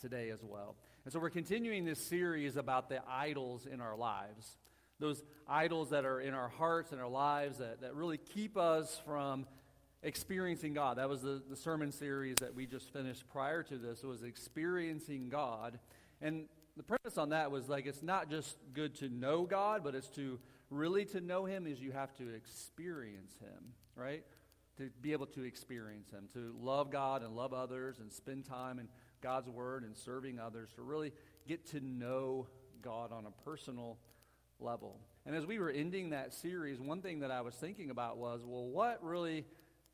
today as well. And so we're continuing this series about the idols in our lives. Those idols that are in our hearts and our lives that, that really keep us from experiencing God. That was the, the sermon series that we just finished prior to this. Was experiencing God. And the premise on that was like it's not just good to know God, but it's to really to know Him is you have to experience Him, right? To be able to experience Him, to love God and love others and spend time in God's Word and serving others, to really get to know God on a personal level. And as we were ending that series, one thing that I was thinking about was, well, what really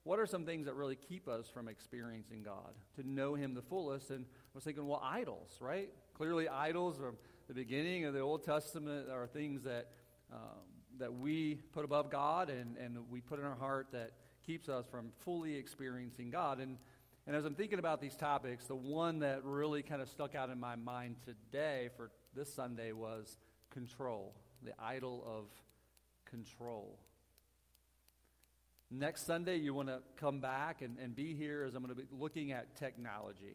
what are some things that really keep us from experiencing God, to know Him the fullest? And I was thinking, well, idols, right? Clearly, idols from the beginning of the Old Testament are things that, um, that we put above God and, and we put in our heart that keeps us from fully experiencing God. And, and as I'm thinking about these topics, the one that really kind of stuck out in my mind today for this Sunday was control, the idol of control. Next Sunday, you want to come back and, and be here as I'm going to be looking at technology,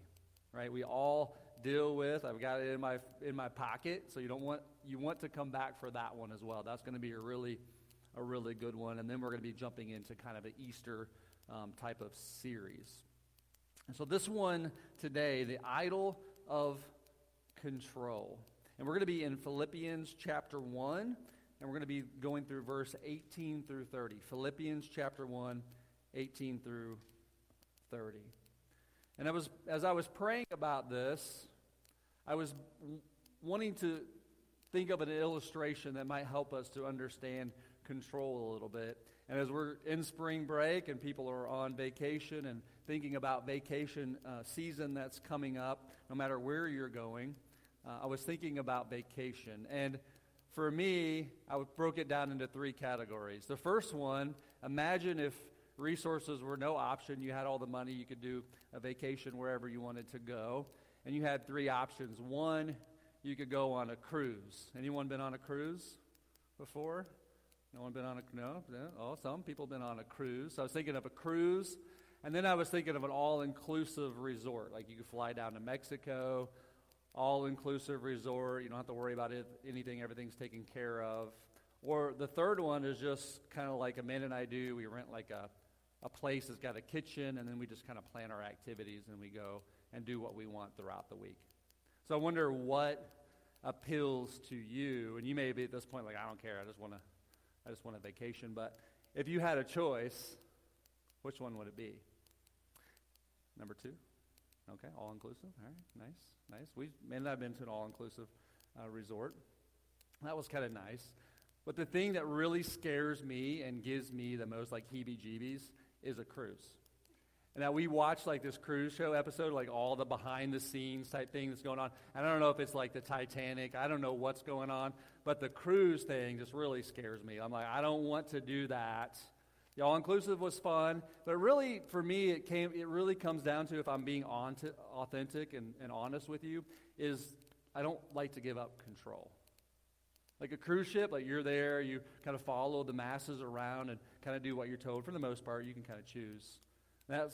right? We all deal with. I've got it in my in my pocket, so you don't want you want to come back for that one as well. That's going to be a really a really good one, and then we're going to be jumping into kind of an Easter um, type of series. And so this one today, the idol of control, and we're going to be in Philippians chapter one and we're going to be going through verse 18 through 30. Philippians chapter 1, 18 through 30. And I was, as I was praying about this, I was wanting to think of an illustration that might help us to understand control a little bit. And as we're in spring break and people are on vacation and thinking about vacation uh, season that's coming up, no matter where you're going, uh, I was thinking about vacation. And for me, I broke it down into three categories. The first one, imagine if resources were no option. You had all the money, you could do a vacation wherever you wanted to go. And you had three options. One, you could go on a cruise. Anyone been on a cruise before? No one been on a no? Oh, some people been on a cruise. So I was thinking of a cruise, and then I was thinking of an all-inclusive resort. Like you could fly down to Mexico, all inclusive resort. You don't have to worry about it, anything, everything's taken care of. Or the third one is just kind of like Amanda and I do. We rent like a, a place that's got a kitchen, and then we just kind of plan our activities and we go and do what we want throughout the week. So I wonder what appeals to you. And you may be at this point like, I don't care. I just want to, I just want a vacation. But if you had a choice, which one would it be? Number two. Okay, all inclusive. All right, nice, nice. We may not have been to an all inclusive uh, resort. That was kind of nice. But the thing that really scares me and gives me the most like heebie jeebies is a cruise. And that we watch like this cruise show episode, like all the behind the scenes type thing that's going on. And I don't know if it's like the Titanic. I don't know what's going on. But the cruise thing just really scares me. I'm like, I don't want to do that. The all inclusive was fun, but really for me it came it really comes down to if I'm being on to, authentic and, and honest with you, is I don't like to give up control. Like a cruise ship, like you're there, you kind of follow the masses around and kind of do what you're told. For the most part, you can kind of choose. That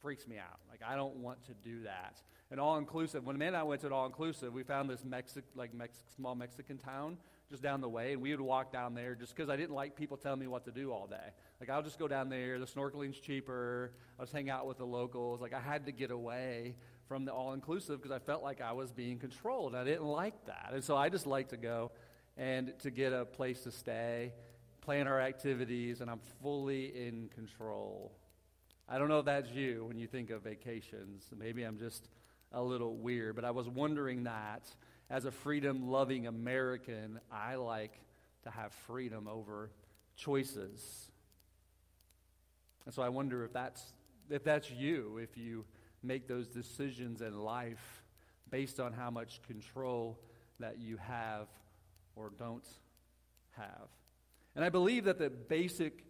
freaks me out. Like I don't want to do that. And all inclusive. When Amanda and I went to an all inclusive, we found this Mexic, like Mex- small Mexican town just down the way, and we would walk down there just because I didn't like people telling me what to do all day. Like, I'll just go down there. The snorkeling's cheaper. I'll just hang out with the locals. Like, I had to get away from the all inclusive because I felt like I was being controlled. I didn't like that. And so I just like to go and to get a place to stay, plan our activities, and I'm fully in control. I don't know if that's you when you think of vacations. Maybe I'm just a little weird, but I was wondering that as a freedom loving American, I like to have freedom over choices. And so I wonder if that's, if that's you, if you make those decisions in life based on how much control that you have or don't have. And I believe that the basic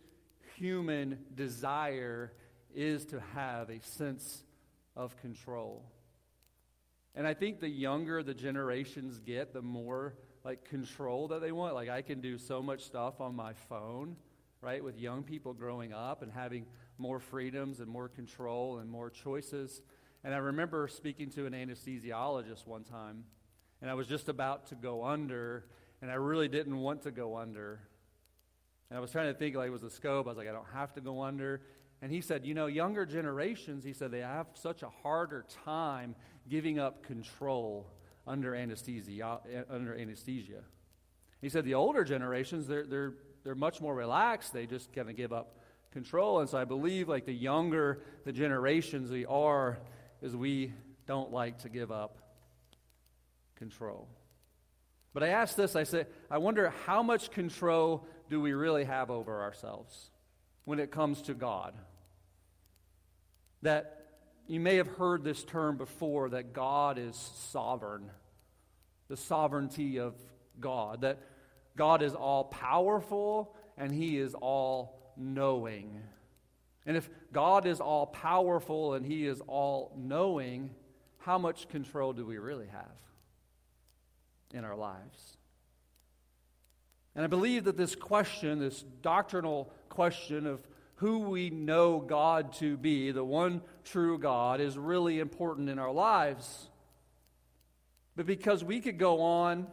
human desire is to have a sense of control. And I think the younger the generations get, the more like control that they want. Like I can do so much stuff on my phone, right? With young people growing up and having more freedoms and more control and more choices. And I remember speaking to an anesthesiologist one time, and I was just about to go under, and I really didn't want to go under. And I was trying to think like it was a scope. I was like, I don't have to go under. And he said, you know, younger generations, he said, they have such a harder time giving up control under anesthesia. Under anesthesia. He said the older generations, they're, they're, they're much more relaxed. They just kind of give up control. And so I believe like the younger the generations we are, is we don't like to give up control. But I asked this, I said, I wonder how much control do we really have over ourselves when it comes to God? That you may have heard this term before that God is sovereign, the sovereignty of God, that God is all powerful and he is all knowing. And if God is all powerful and he is all knowing, how much control do we really have in our lives? And I believe that this question, this doctrinal question of who we know God to be, the one true God, is really important in our lives. But because we could go on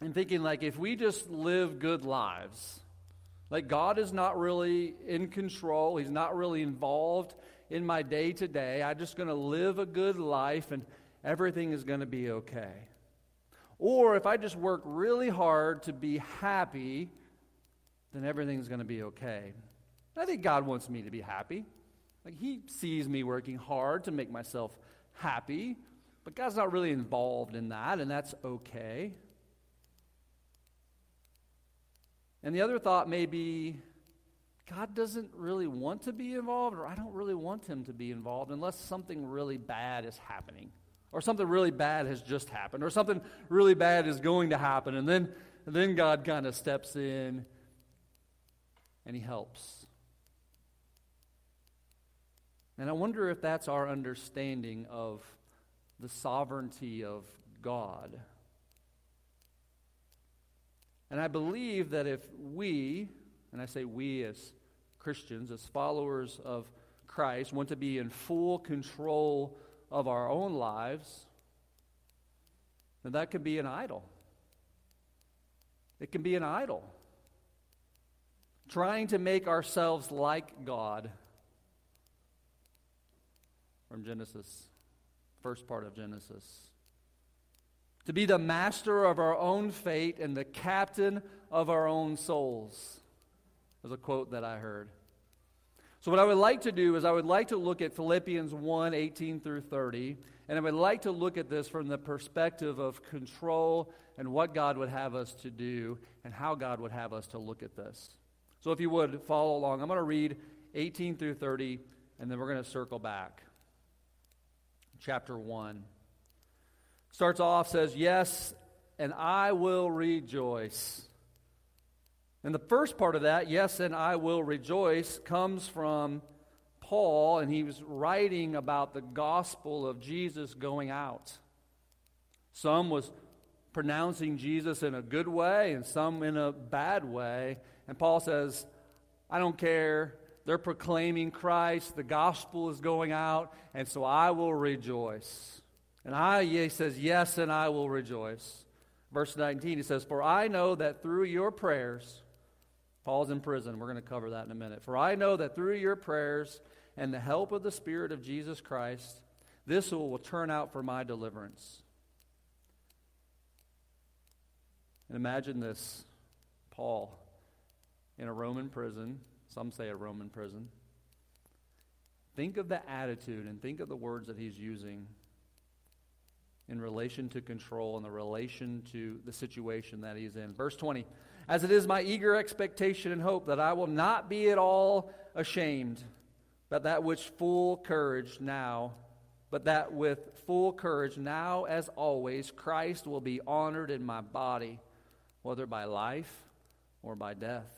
and thinking, like, if we just live good lives, like, God is not really in control, He's not really involved in my day to day. I'm just going to live a good life and everything is going to be okay. Or if I just work really hard to be happy, then everything's going to be okay. I think God wants me to be happy. Like He sees me working hard to make myself happy, but God's not really involved in that, and that's okay. And the other thought may be God doesn't really want to be involved, or I don't really want Him to be involved unless something really bad is happening or something really bad has just happened, or something really bad is going to happen, and then, and then God kind of steps in and He helps. And I wonder if that's our understanding of the sovereignty of God. And I believe that if we, and I say we as Christians, as followers of Christ, want to be in full control of our own lives, then that could be an idol. It can be an idol. Trying to make ourselves like God. From Genesis, first part of Genesis. To be the master of our own fate and the captain of our own souls. There's a quote that I heard. So, what I would like to do is, I would like to look at Philippians 1 18 through 30, and I would like to look at this from the perspective of control and what God would have us to do and how God would have us to look at this. So, if you would follow along, I'm going to read 18 through 30, and then we're going to circle back. Chapter 1 starts off, says, Yes, and I will rejoice. And the first part of that, yes, and I will rejoice, comes from Paul, and he was writing about the gospel of Jesus going out. Some was pronouncing Jesus in a good way, and some in a bad way. And Paul says, I don't care. They're proclaiming Christ. The gospel is going out, and so I will rejoice. And I, he says, Yes, and I will rejoice. Verse 19, he says, For I know that through your prayers, Paul's in prison. We're going to cover that in a minute. For I know that through your prayers and the help of the Spirit of Jesus Christ, this will, will turn out for my deliverance. And imagine this Paul in a Roman prison. Some say a Roman prison. Think of the attitude and think of the words that he's using in relation to control and the relation to the situation that he's in. Verse 20 as it is my eager expectation and hope that I will not be at all ashamed, but that which full courage now, but that with full courage now as always, Christ will be honored in my body, whether by life or by death.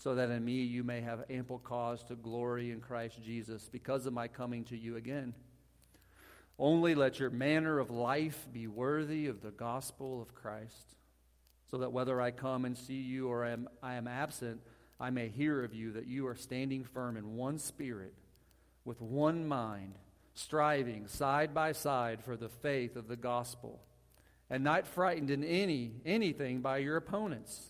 so that in me you may have ample cause to glory in Christ Jesus because of my coming to you again. Only let your manner of life be worthy of the gospel of Christ, so that whether I come and see you or am, I am absent, I may hear of you that you are standing firm in one spirit, with one mind striving side by side for the faith of the gospel, and not frightened in any anything by your opponents.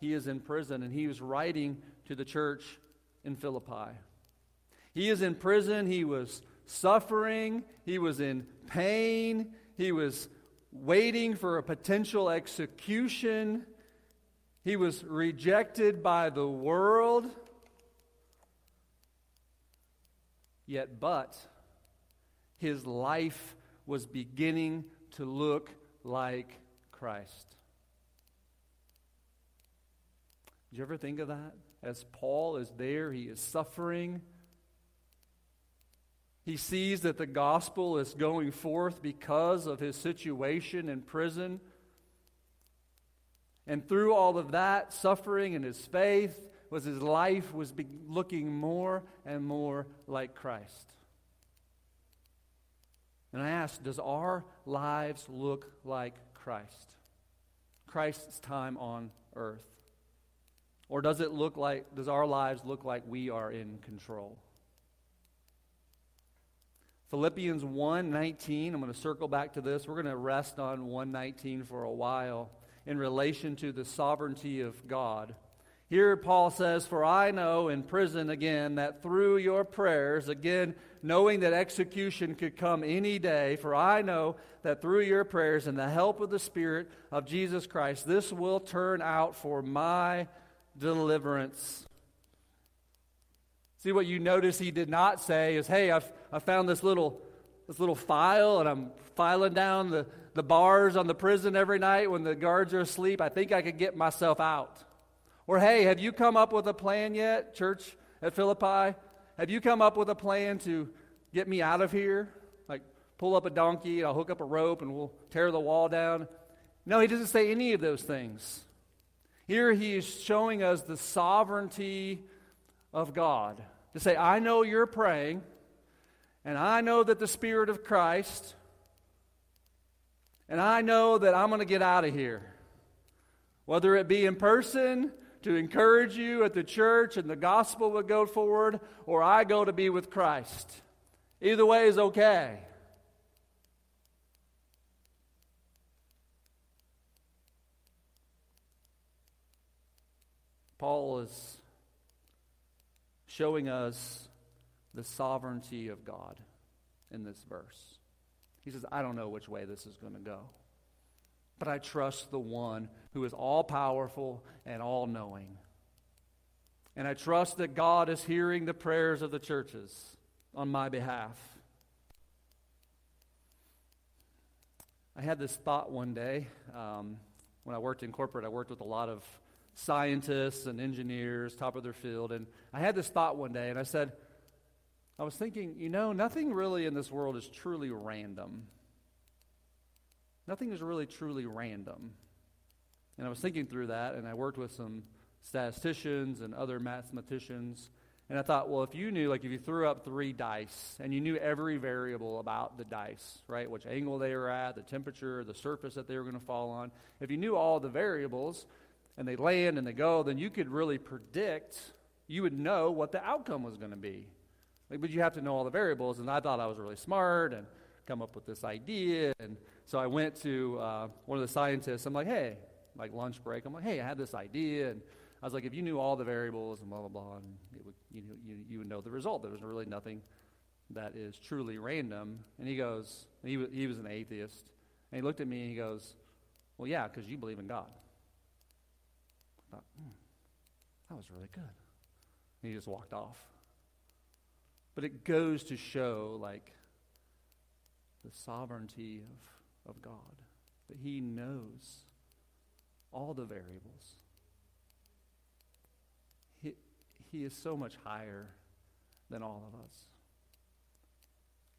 he is in prison, and he was writing to the church in Philippi. He is in prison, he was suffering, he was in pain, he was waiting for a potential execution, he was rejected by the world. Yet, but his life was beginning to look like Christ. Did you ever think of that? As Paul is there, he is suffering. He sees that the gospel is going forth because of his situation in prison. And through all of that suffering and his faith, was his life was looking more and more like Christ. And I ask, does our lives look like Christ? Christ's time on earth? Or does it look like, does our lives look like we are in control? Philippians 1:19, I'm going to circle back to this. We're going to rest on 119 for a while in relation to the sovereignty of God. Here, Paul says, For I know in prison again that through your prayers, again, knowing that execution could come any day, for I know that through your prayers and the help of the Spirit of Jesus Christ, this will turn out for my deliverance. See, what you notice he did not say is, Hey, I've, I found this little, this little file and I'm filing down the, the bars on the prison every night when the guards are asleep. I think I could get myself out. Or, hey, have you come up with a plan yet, church at Philippi? Have you come up with a plan to get me out of here? Like, pull up a donkey, I'll hook up a rope, and we'll tear the wall down. No, he doesn't say any of those things. Here he is showing us the sovereignty of God. To say, I know you're praying, and I know that the Spirit of Christ, and I know that I'm going to get out of here. Whether it be in person to encourage you at the church and the gospel would go forward, or I go to be with Christ. Either way is okay. Paul is showing us the sovereignty of God in this verse. He says, I don't know which way this is going to go. But I trust the one who is all powerful and all knowing. And I trust that God is hearing the prayers of the churches on my behalf. I had this thought one day. Um, when I worked in corporate, I worked with a lot of scientists and engineers, top of their field. And I had this thought one day, and I said, I was thinking, you know, nothing really in this world is truly random. Nothing is really truly random. And I was thinking through that, and I worked with some statisticians and other mathematicians. And I thought, well, if you knew, like if you threw up three dice and you knew every variable about the dice, right, which angle they were at, the temperature, the surface that they were going to fall on, if you knew all the variables and they land and they go, then you could really predict, you would know what the outcome was going to be. Like, but you have to know all the variables. And I thought I was really smart and come up with this idea. And so I went to uh, one of the scientists. I'm like, hey, like lunch break. I'm like, hey, I had this idea. And I was like, if you knew all the variables and blah, blah, blah, and would, you, you, you would know the result. There was really nothing that is truly random. And he goes, and he, he was an atheist. And he looked at me and he goes, Well, yeah, because you believe in God. Thought, hmm, that was really good. And he just walked off. But it goes to show, like, the sovereignty of, of God, that He knows all the variables. He, he is so much higher than all of us,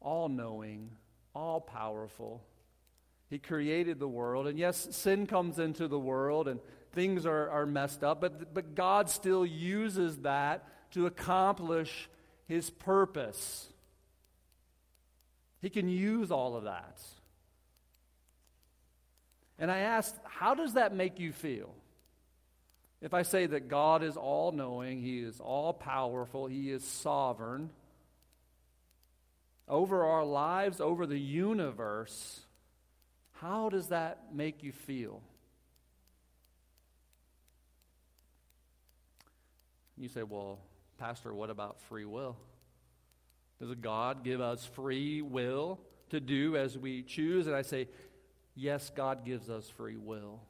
all knowing, all powerful. He created the world, and yes, sin comes into the world and things are, are messed up, but, but God still uses that to accomplish His purpose. He can use all of that. And I asked, how does that make you feel? If I say that God is all knowing, He is all powerful, He is sovereign over our lives, over the universe, how does that make you feel? You say, well, Pastor, what about free will? Does God give us free will to do as we choose? And I say, yes, God gives us free will.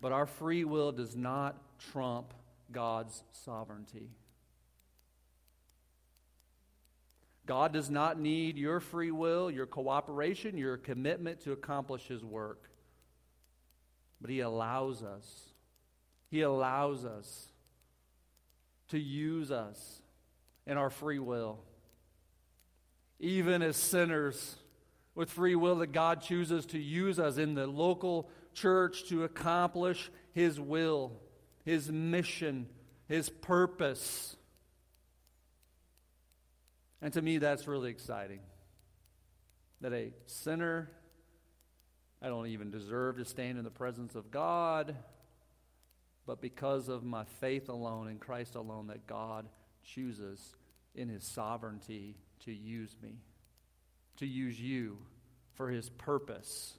But our free will does not trump God's sovereignty. God does not need your free will, your cooperation, your commitment to accomplish His work. But He allows us. He allows us to use us in our free will. Even as sinners with free will, that God chooses to use us in the local church to accomplish His will, His mission, His purpose. And to me, that's really exciting. That a sinner, I don't even deserve to stand in the presence of God, but because of my faith alone in Christ alone, that God chooses in his sovereignty to use me, to use you for his purpose.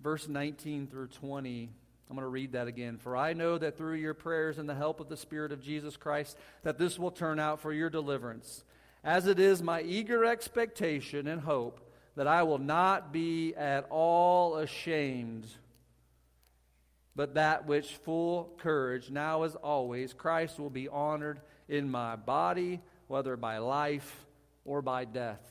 Verse 19 through 20. I'm going to read that again. For I know that through your prayers and the help of the Spirit of Jesus Christ, that this will turn out for your deliverance. As it is my eager expectation and hope that I will not be at all ashamed but that which full courage, now as always, Christ will be honored in my body, whether by life or by death.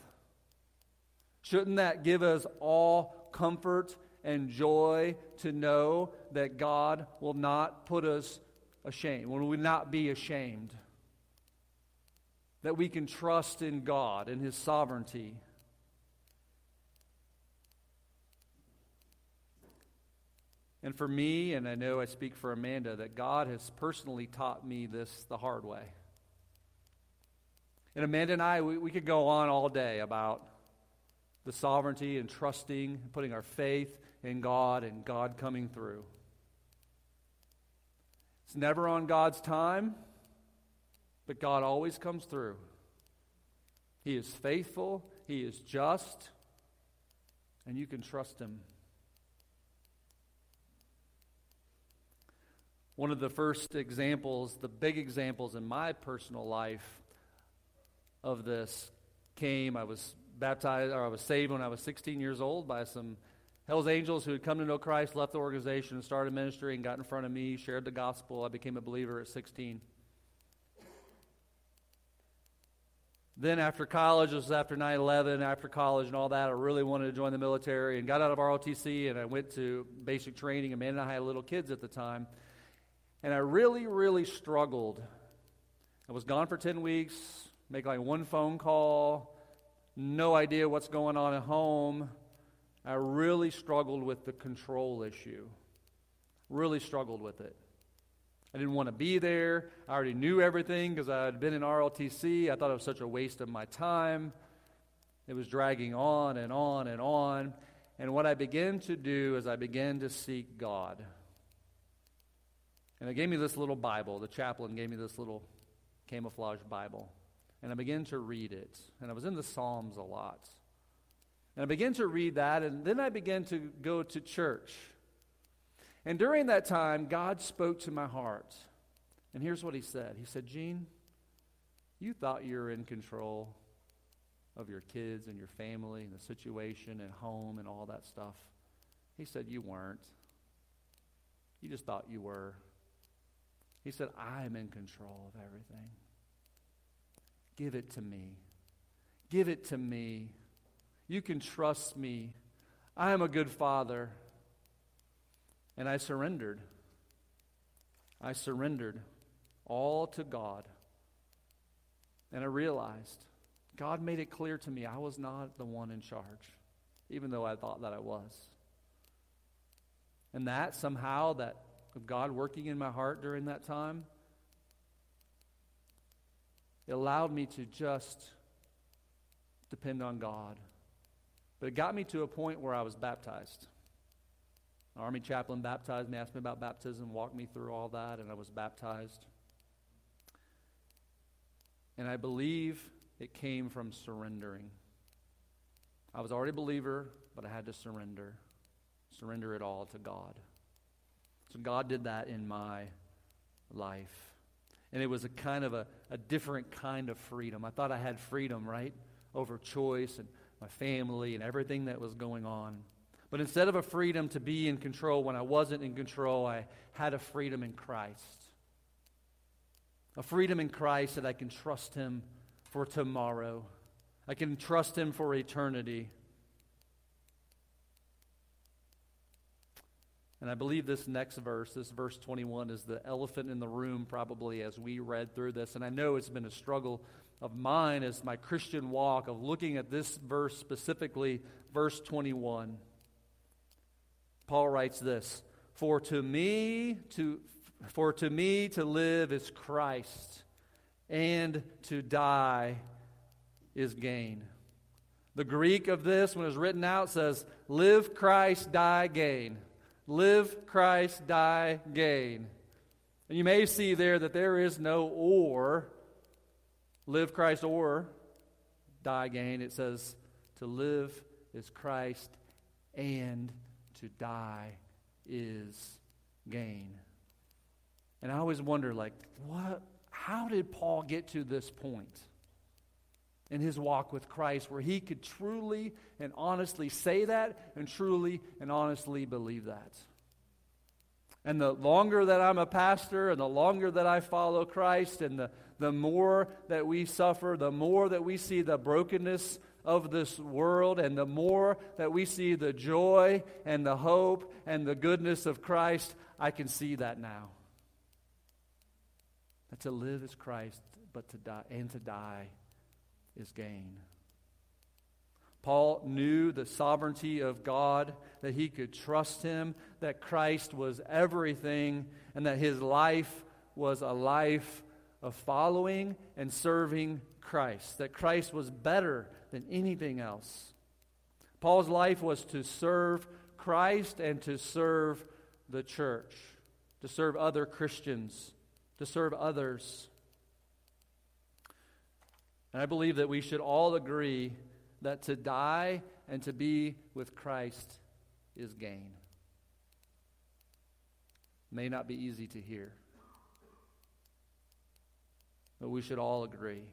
Shouldn't that give us all comfort and joy to know that God will not put us ashamed, will we not be ashamed? That we can trust in God and His sovereignty And for me, and I know I speak for Amanda, that God has personally taught me this the hard way. And Amanda and I, we, we could go on all day about the sovereignty and trusting, putting our faith in God and God coming through. It's never on God's time, but God always comes through. He is faithful, He is just, and you can trust Him. One of the first examples, the big examples in my personal life of this came. I was baptized, or I was saved when I was 16 years old by some Hell's Angels who had come to know Christ, left the organization, and started ministry, and got in front of me, shared the gospel. I became a believer at 16. Then, after college, this was after 9 11, after college and all that, I really wanted to join the military and got out of ROTC and I went to basic training. Amanda and I had little kids at the time. And I really, really struggled. I was gone for 10 weeks, make like one phone call, no idea what's going on at home. I really struggled with the control issue. Really struggled with it. I didn't want to be there. I already knew everything because I had been in ROTC. I thought it was such a waste of my time. It was dragging on and on and on. And what I began to do is I began to seek God. And they gave me this little Bible. The chaplain gave me this little camouflage Bible. And I began to read it. And I was in the Psalms a lot. And I began to read that, and then I began to go to church. And during that time, God spoke to my heart. And here's what He said He said, Gene, You thought you were in control of your kids and your family and the situation and home and all that stuff. He said, You weren't. You just thought you were. He said, I am in control of everything. Give it to me. Give it to me. You can trust me. I am a good father. And I surrendered. I surrendered all to God. And I realized God made it clear to me I was not the one in charge, even though I thought that I was. And that somehow, that of God working in my heart during that time, it allowed me to just depend on God. But it got me to a point where I was baptized. An Army chaplain baptized me, asked me about baptism, walked me through all that, and I was baptized. And I believe it came from surrendering. I was already a believer, but I had to surrender. Surrender it all to God. So God did that in my life. And it was a kind of a, a different kind of freedom. I thought I had freedom, right? Over choice and my family and everything that was going on. But instead of a freedom to be in control when I wasn't in control, I had a freedom in Christ. A freedom in Christ that I can trust Him for tomorrow. I can trust Him for eternity. And I believe this next verse, this verse 21, is the elephant in the room, probably, as we read through this. And I know it's been a struggle of mine as my Christian walk of looking at this verse specifically, verse 21. Paul writes this For to me to for to me to live is Christ, and to die is gain. The Greek of this, when it's written out, says, Live Christ, die gain. Live Christ, die gain. And you may see there that there is no or, live Christ or die gain. It says, To live is Christ, and to die is gain. And I always wonder, like, what, how did Paul get to this point in his walk with Christ where he could truly and honestly say that and truly and honestly believe that? And the longer that I'm a pastor and the longer that I follow Christ and the, the more that we suffer, the more that we see the brokenness of this world, and the more that we see the joy and the hope and the goodness of Christ, I can see that now. That to live is Christ, but to die and to die is gain. Paul knew the sovereignty of God, that he could trust him, that Christ was everything, and that his life was a life of following and serving Christ, that Christ was better than anything else. Paul's life was to serve Christ and to serve the church, to serve other Christians, to serve others. And I believe that we should all agree that to die and to be with Christ is gain. May not be easy to hear, but we should all agree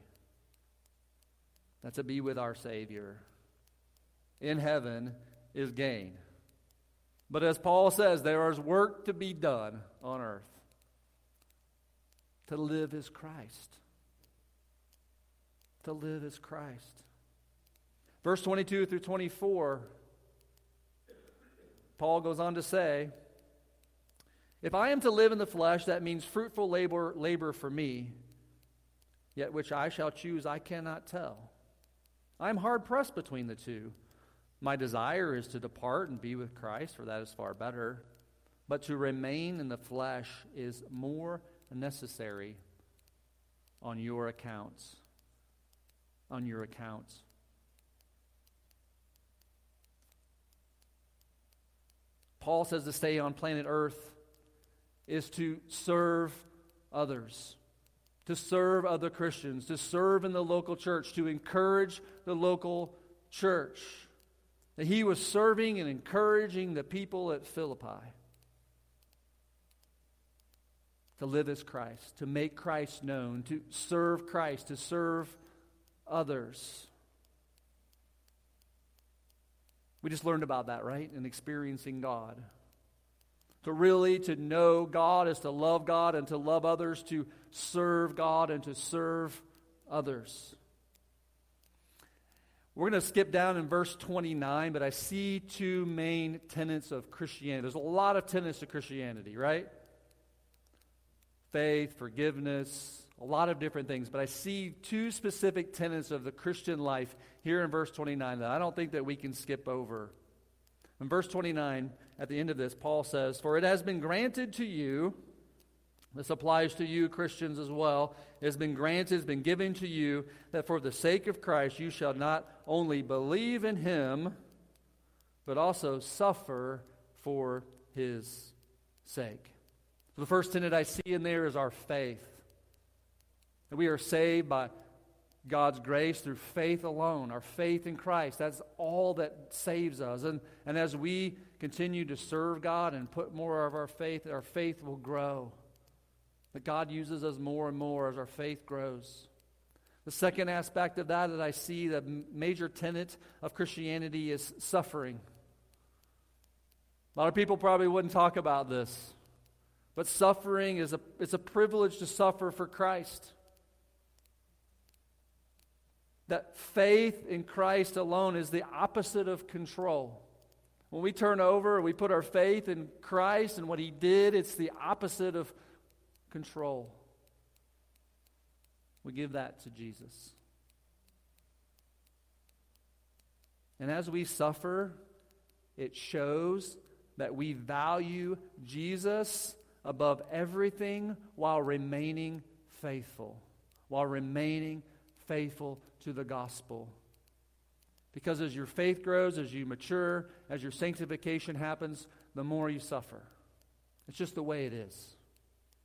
that to be with our Savior in heaven is gain. But as Paul says, there is work to be done on earth. To live is Christ. To live as Christ. Verse 22 through 24, Paul goes on to say, If I am to live in the flesh, that means fruitful labor, labor for me, yet which I shall choose, I cannot tell. I'm hard pressed between the two. My desire is to depart and be with Christ, for that is far better. But to remain in the flesh is more necessary on your accounts. On your accounts. Paul says to stay on planet Earth is to serve others, to serve other Christians, to serve in the local church, to encourage the local church. That he was serving and encouraging the people at Philippi. to live as Christ, to make Christ known, to serve Christ, to serve others. We just learned about that, right? In experiencing God. To really to know God is to love God and to love others, to serve God and to serve others. We're going to skip down in verse 29, but I see two main tenets of Christianity. There's a lot of tenets of Christianity, right? Faith, forgiveness, a lot of different things, but I see two specific tenets of the Christian life here in verse 29 that I don't think that we can skip over. In verse 29, at the end of this, Paul says, For it has been granted to you, this applies to you, Christians, as well. It has been granted, has been given to you, that for the sake of Christ you shall not only believe in him, but also suffer for his sake. The first tenet I see in there is our faith. That we are saved by God's grace through faith alone, our faith in Christ. That's all that saves us. And, and as we continue to serve God and put more of our faith, our faith will grow. That God uses us more and more as our faith grows. The second aspect of that that I see, the major tenet of Christianity is suffering. A lot of people probably wouldn't talk about this, but suffering is a, it's a privilege to suffer for Christ that faith in Christ alone is the opposite of control. When we turn over, we put our faith in Christ and what He did, it's the opposite of control. We give that to Jesus. And as we suffer, it shows that we value Jesus above everything while remaining faithful, while remaining faithful to the gospel. Because as your faith grows, as you mature, as your sanctification happens, the more you suffer. It's just the way it is.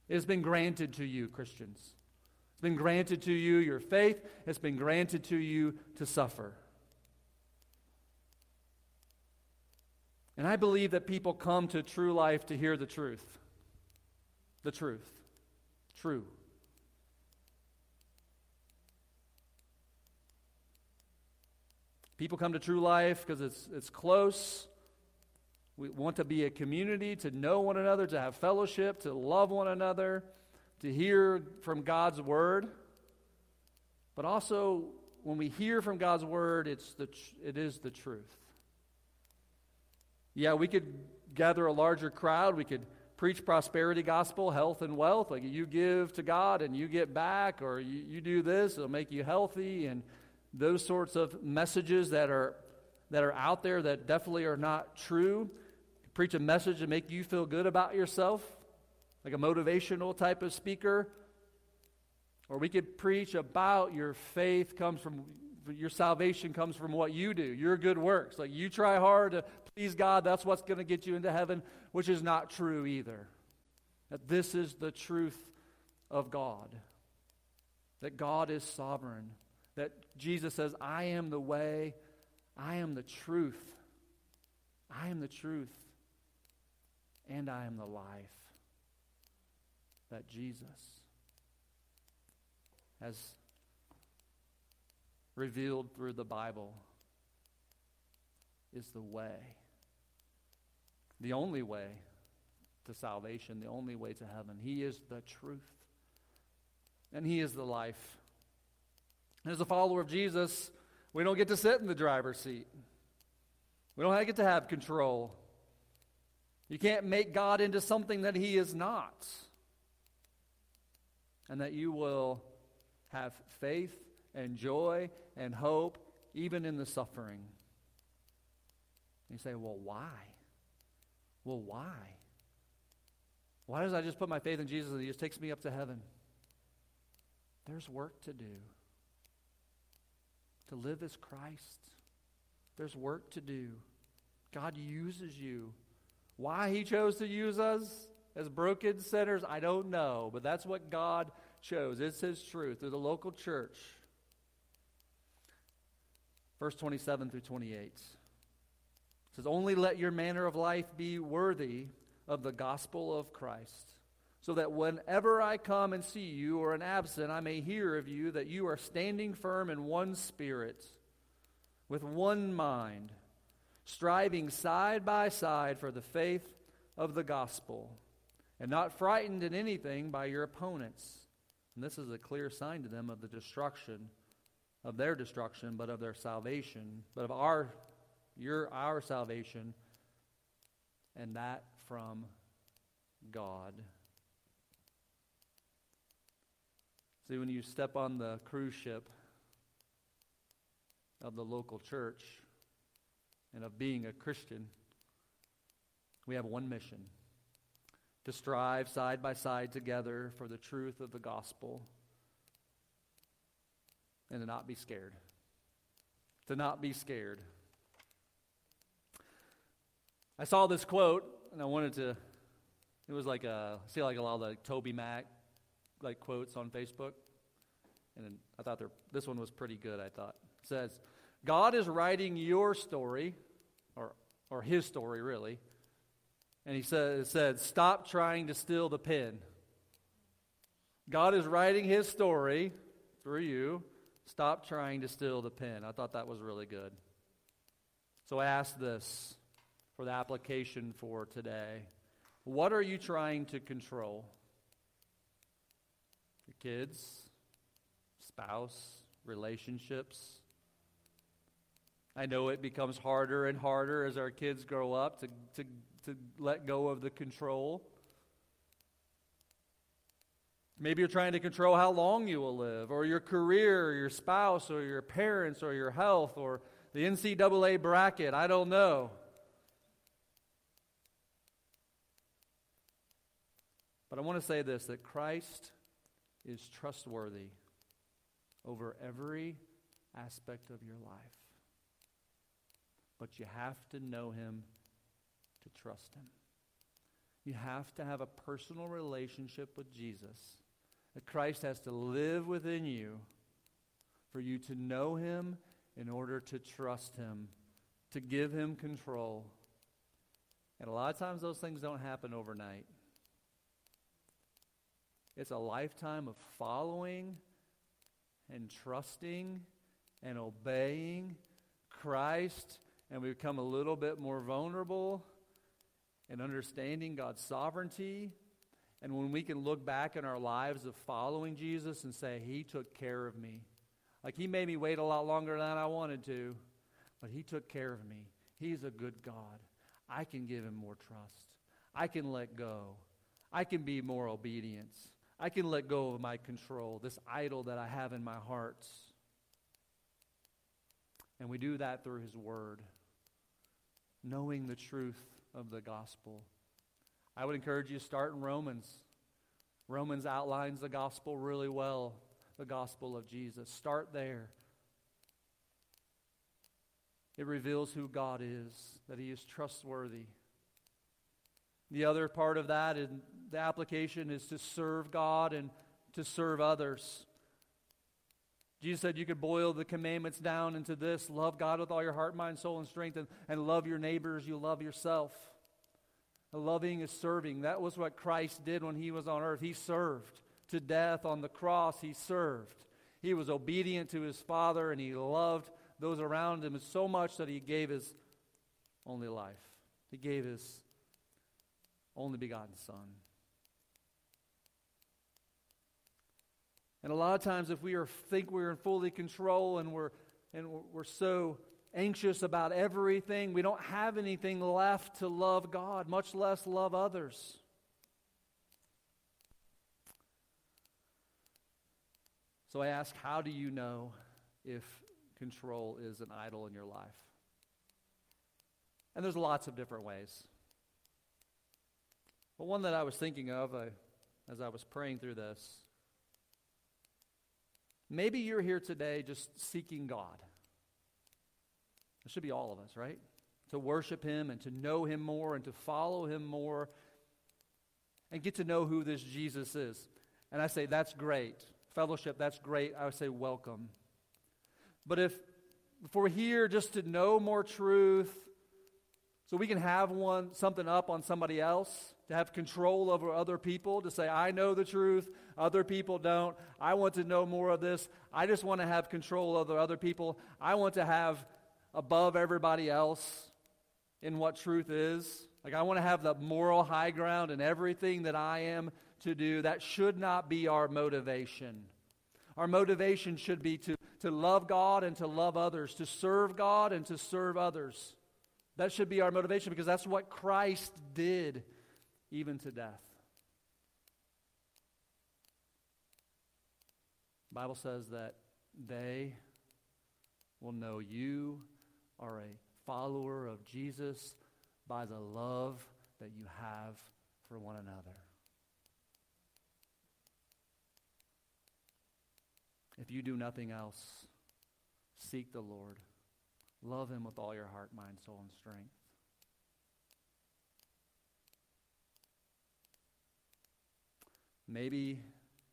It has been granted to you, Christians. It's been granted to you your faith, it's been granted to you to suffer. And I believe that people come to true life to hear the truth. The truth. True. People come to True Life because it's, it's close. We want to be a community, to know one another, to have fellowship, to love one another, to hear from God's Word. But also, when we hear from God's Word, it's the, it is the truth. Yeah, we could gather a larger crowd. We could preach prosperity gospel, health and wealth. Like you give to God and you get back, or you, you do this, it'll make you healthy and those sorts of messages that are that are out there that definitely are not true. Preach a message to make you feel good about yourself, like a motivational type of speaker. Or we could preach about your faith comes from your salvation comes from what you do, your good works. Like you try hard to please God, that's what's going to get you into heaven, which is not true either. That this is the truth of God. That God is sovereign that Jesus says, I am the way, I am the truth, I am the truth, and I am the life. That Jesus has revealed through the Bible is the way, the only way to salvation, the only way to heaven. He is the truth, and He is the life. As a follower of Jesus, we don't get to sit in the driver's seat. We don't get to have control. You can't make God into something that He is not. And that you will have faith and joy and hope even in the suffering. You say, well, why? Well, why? Why does I just put my faith in Jesus and He just takes me up to heaven? There's work to do to live as Christ. There's work to do. God uses you. Why He chose to use us as broken sinners, I don't know, but that's what God chose. It's His truth through the local church. Verse 27 through 28 says, Only let your manner of life be worthy of the gospel of Christ, so that whenever I come and see you or am absent, I may hear of you that you are standing firm in one spirit, with one mind, striving side by side for the faith of the gospel, and not frightened in anything by your opponents. And this is a clear sign to them of the destruction, of their destruction, but of their salvation, but of our, your, our salvation, and that from God. See, when you step on the cruise ship of the local church and of being a Christian, we have one mission to strive side by side together for the truth of the gospel and to not be scared. To not be scared. I saw this quote and I wanted to, it was like a, see like a lot of the TobyMac like quotes on Facebook, and I thought this one was pretty good. I thought it says, "God is writing your story, or or His story, really." And he said, said, "Stop trying to steal the pen." God is writing His story through you. Stop trying to steal the pen. I thought that was really good. So I asked this for the application for today. What are you trying to control? Kids, spouse, relationships. I know it becomes harder and harder as our kids grow up to, to, to let go of the control. Maybe you're trying to control how long you will live, or your career, or your spouse, or your parents, or your health, or the NCAA bracket. I don't know. But I want to say this that Christ is trustworthy over every aspect of your life. But you have to know him to trust him. You have to have a personal relationship with Jesus. That Christ has to live within you for you to know him in order to trust him, to give him control. And a lot of times those things don't happen overnight. It's a lifetime of following and trusting and obeying Christ, and we become a little bit more vulnerable and understanding God's sovereignty. And when we can look back in our lives of following Jesus and say, He took care of me. Like He made me wait a lot longer than I wanted to, but He took care of me. He's a good God. I can give Him more trust. I can let go. I can be more obedient. I can let go of my control, this idol that I have in my heart. And we do that through His Word, knowing the truth of the gospel. I would encourage you to start in Romans. Romans outlines the gospel really well, the gospel of Jesus. Start there. It reveals who God is, that He is trustworthy. The other part of that is the application is to serve God and to serve others. Jesus said you could boil the commandments down into this love God with all your heart, mind, soul, and strength, and, and love your neighbors, you love yourself. loving is serving. That was what Christ did when he was on earth. He served to death on the cross, he served. He was obedient to his Father, and he loved those around him so much that he gave his only life. He gave his only begotten Son. And a lot of times, if we are, think we're in fully control and we're, and we're so anxious about everything, we don't have anything left to love God, much less love others. So I ask, how do you know if control is an idol in your life? And there's lots of different ways. But one that I was thinking of uh, as I was praying through this Maybe you're here today just seeking God. It should be all of us, right? To worship Him and to know Him more and to follow Him more and get to know who this Jesus is. And I say, that's great. Fellowship, that's great. I would say, welcome. But if, if we're here just to know more truth, so we can have one something up on somebody else to have control over other people, to say, I know the truth, other people don't. I want to know more of this. I just want to have control over other people. I want to have above everybody else in what truth is. Like, I want to have the moral high ground in everything that I am to do. That should not be our motivation. Our motivation should be to, to love God and to love others, to serve God and to serve others. That should be our motivation because that's what Christ did, even to death. The Bible says that they will know you are a follower of Jesus by the love that you have for one another. If you do nothing else, seek the Lord. Love him with all your heart, mind, soul, and strength. Maybe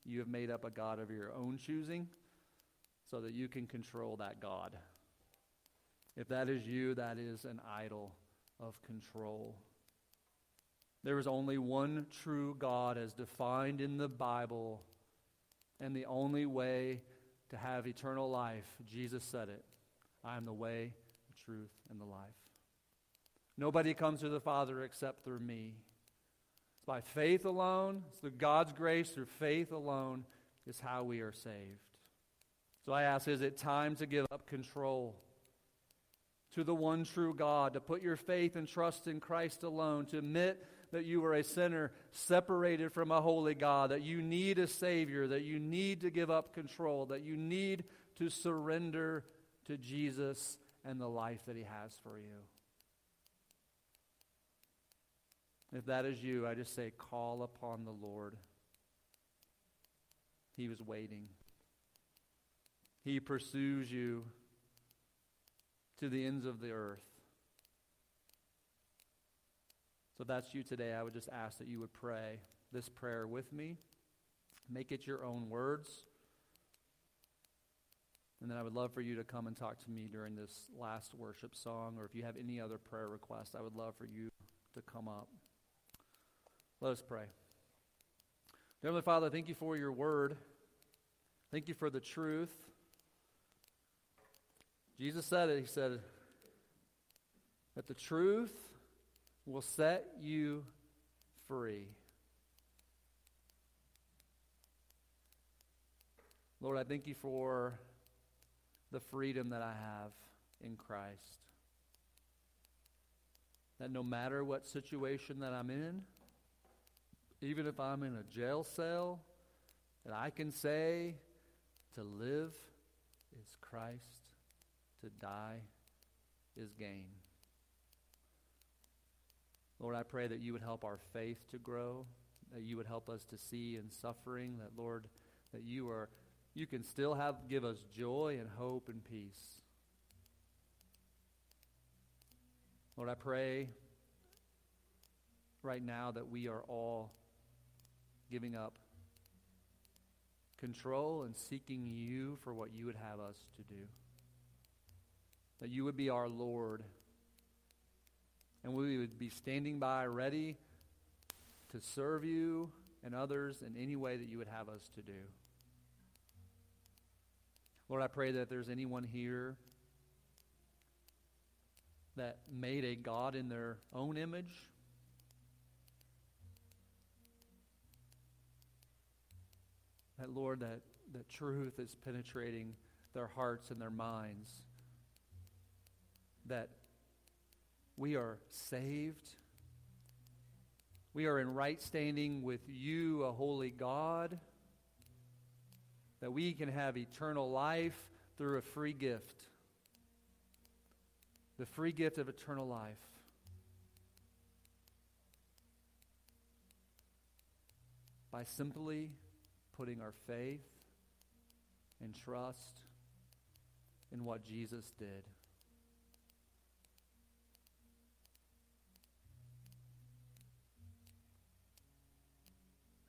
you have made up a God of your own choosing so that you can control that God. If that is you, that is an idol of control. There is only one true God as defined in the Bible, and the only way to have eternal life. Jesus said it I am the way, the truth, and the life. Nobody comes to the Father except through me. By faith alone, it's through God's grace, through faith alone, is how we are saved. So I ask, is it time to give up control to the one true God, to put your faith and trust in Christ alone, to admit that you are a sinner separated from a holy God, that you need a Savior, that you need to give up control, that you need to surrender to Jesus and the life that He has for you. If that is you, I just say, call upon the Lord. He was waiting. He pursues you to the ends of the earth. So if that's you today, I would just ask that you would pray this prayer with me. Make it your own words. And then I would love for you to come and talk to me during this last worship song, or if you have any other prayer requests, I would love for you to come up. Let us pray. Heavenly Father, thank you for your word. Thank you for the truth. Jesus said it. He said that the truth will set you free. Lord, I thank you for the freedom that I have in Christ. That no matter what situation that I'm in, even if I'm in a jail cell, that I can say to live is Christ, to die is gain. Lord, I pray that you would help our faith to grow, that you would help us to see in suffering, that, Lord, that you are you can still have give us joy and hope and peace. Lord, I pray right now that we are all giving up control and seeking you for what you would have us to do. That you would be our Lord and we would be standing by ready to serve you and others in any way that you would have us to do. Lord, I pray that there's anyone here that made a God in their own image, that, Lord, that, that truth is penetrating their hearts and their minds, that we are saved. We are in right standing with you, a holy God. That we can have eternal life through a free gift. The free gift of eternal life. By simply putting our faith and trust in what Jesus did.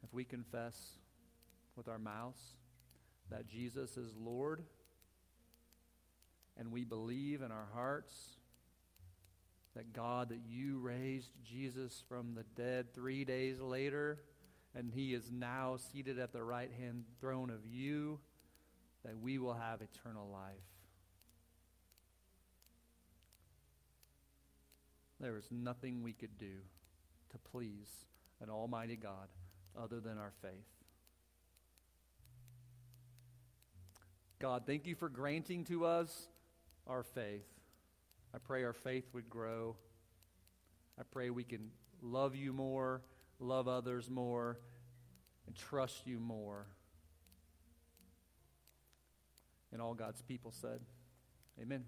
if we confess with our mouths that Jesus is Lord and we believe in our hearts that God, that you raised Jesus from the dead three days later, and he is now seated at the right hand throne of you, that we will have eternal life. There is nothing we could do to please an almighty God other than our faith. God, thank you for granting to us our faith. I pray our faith would grow. I pray we can love you more, love others more, and trust you more. And all God's people said, Amen.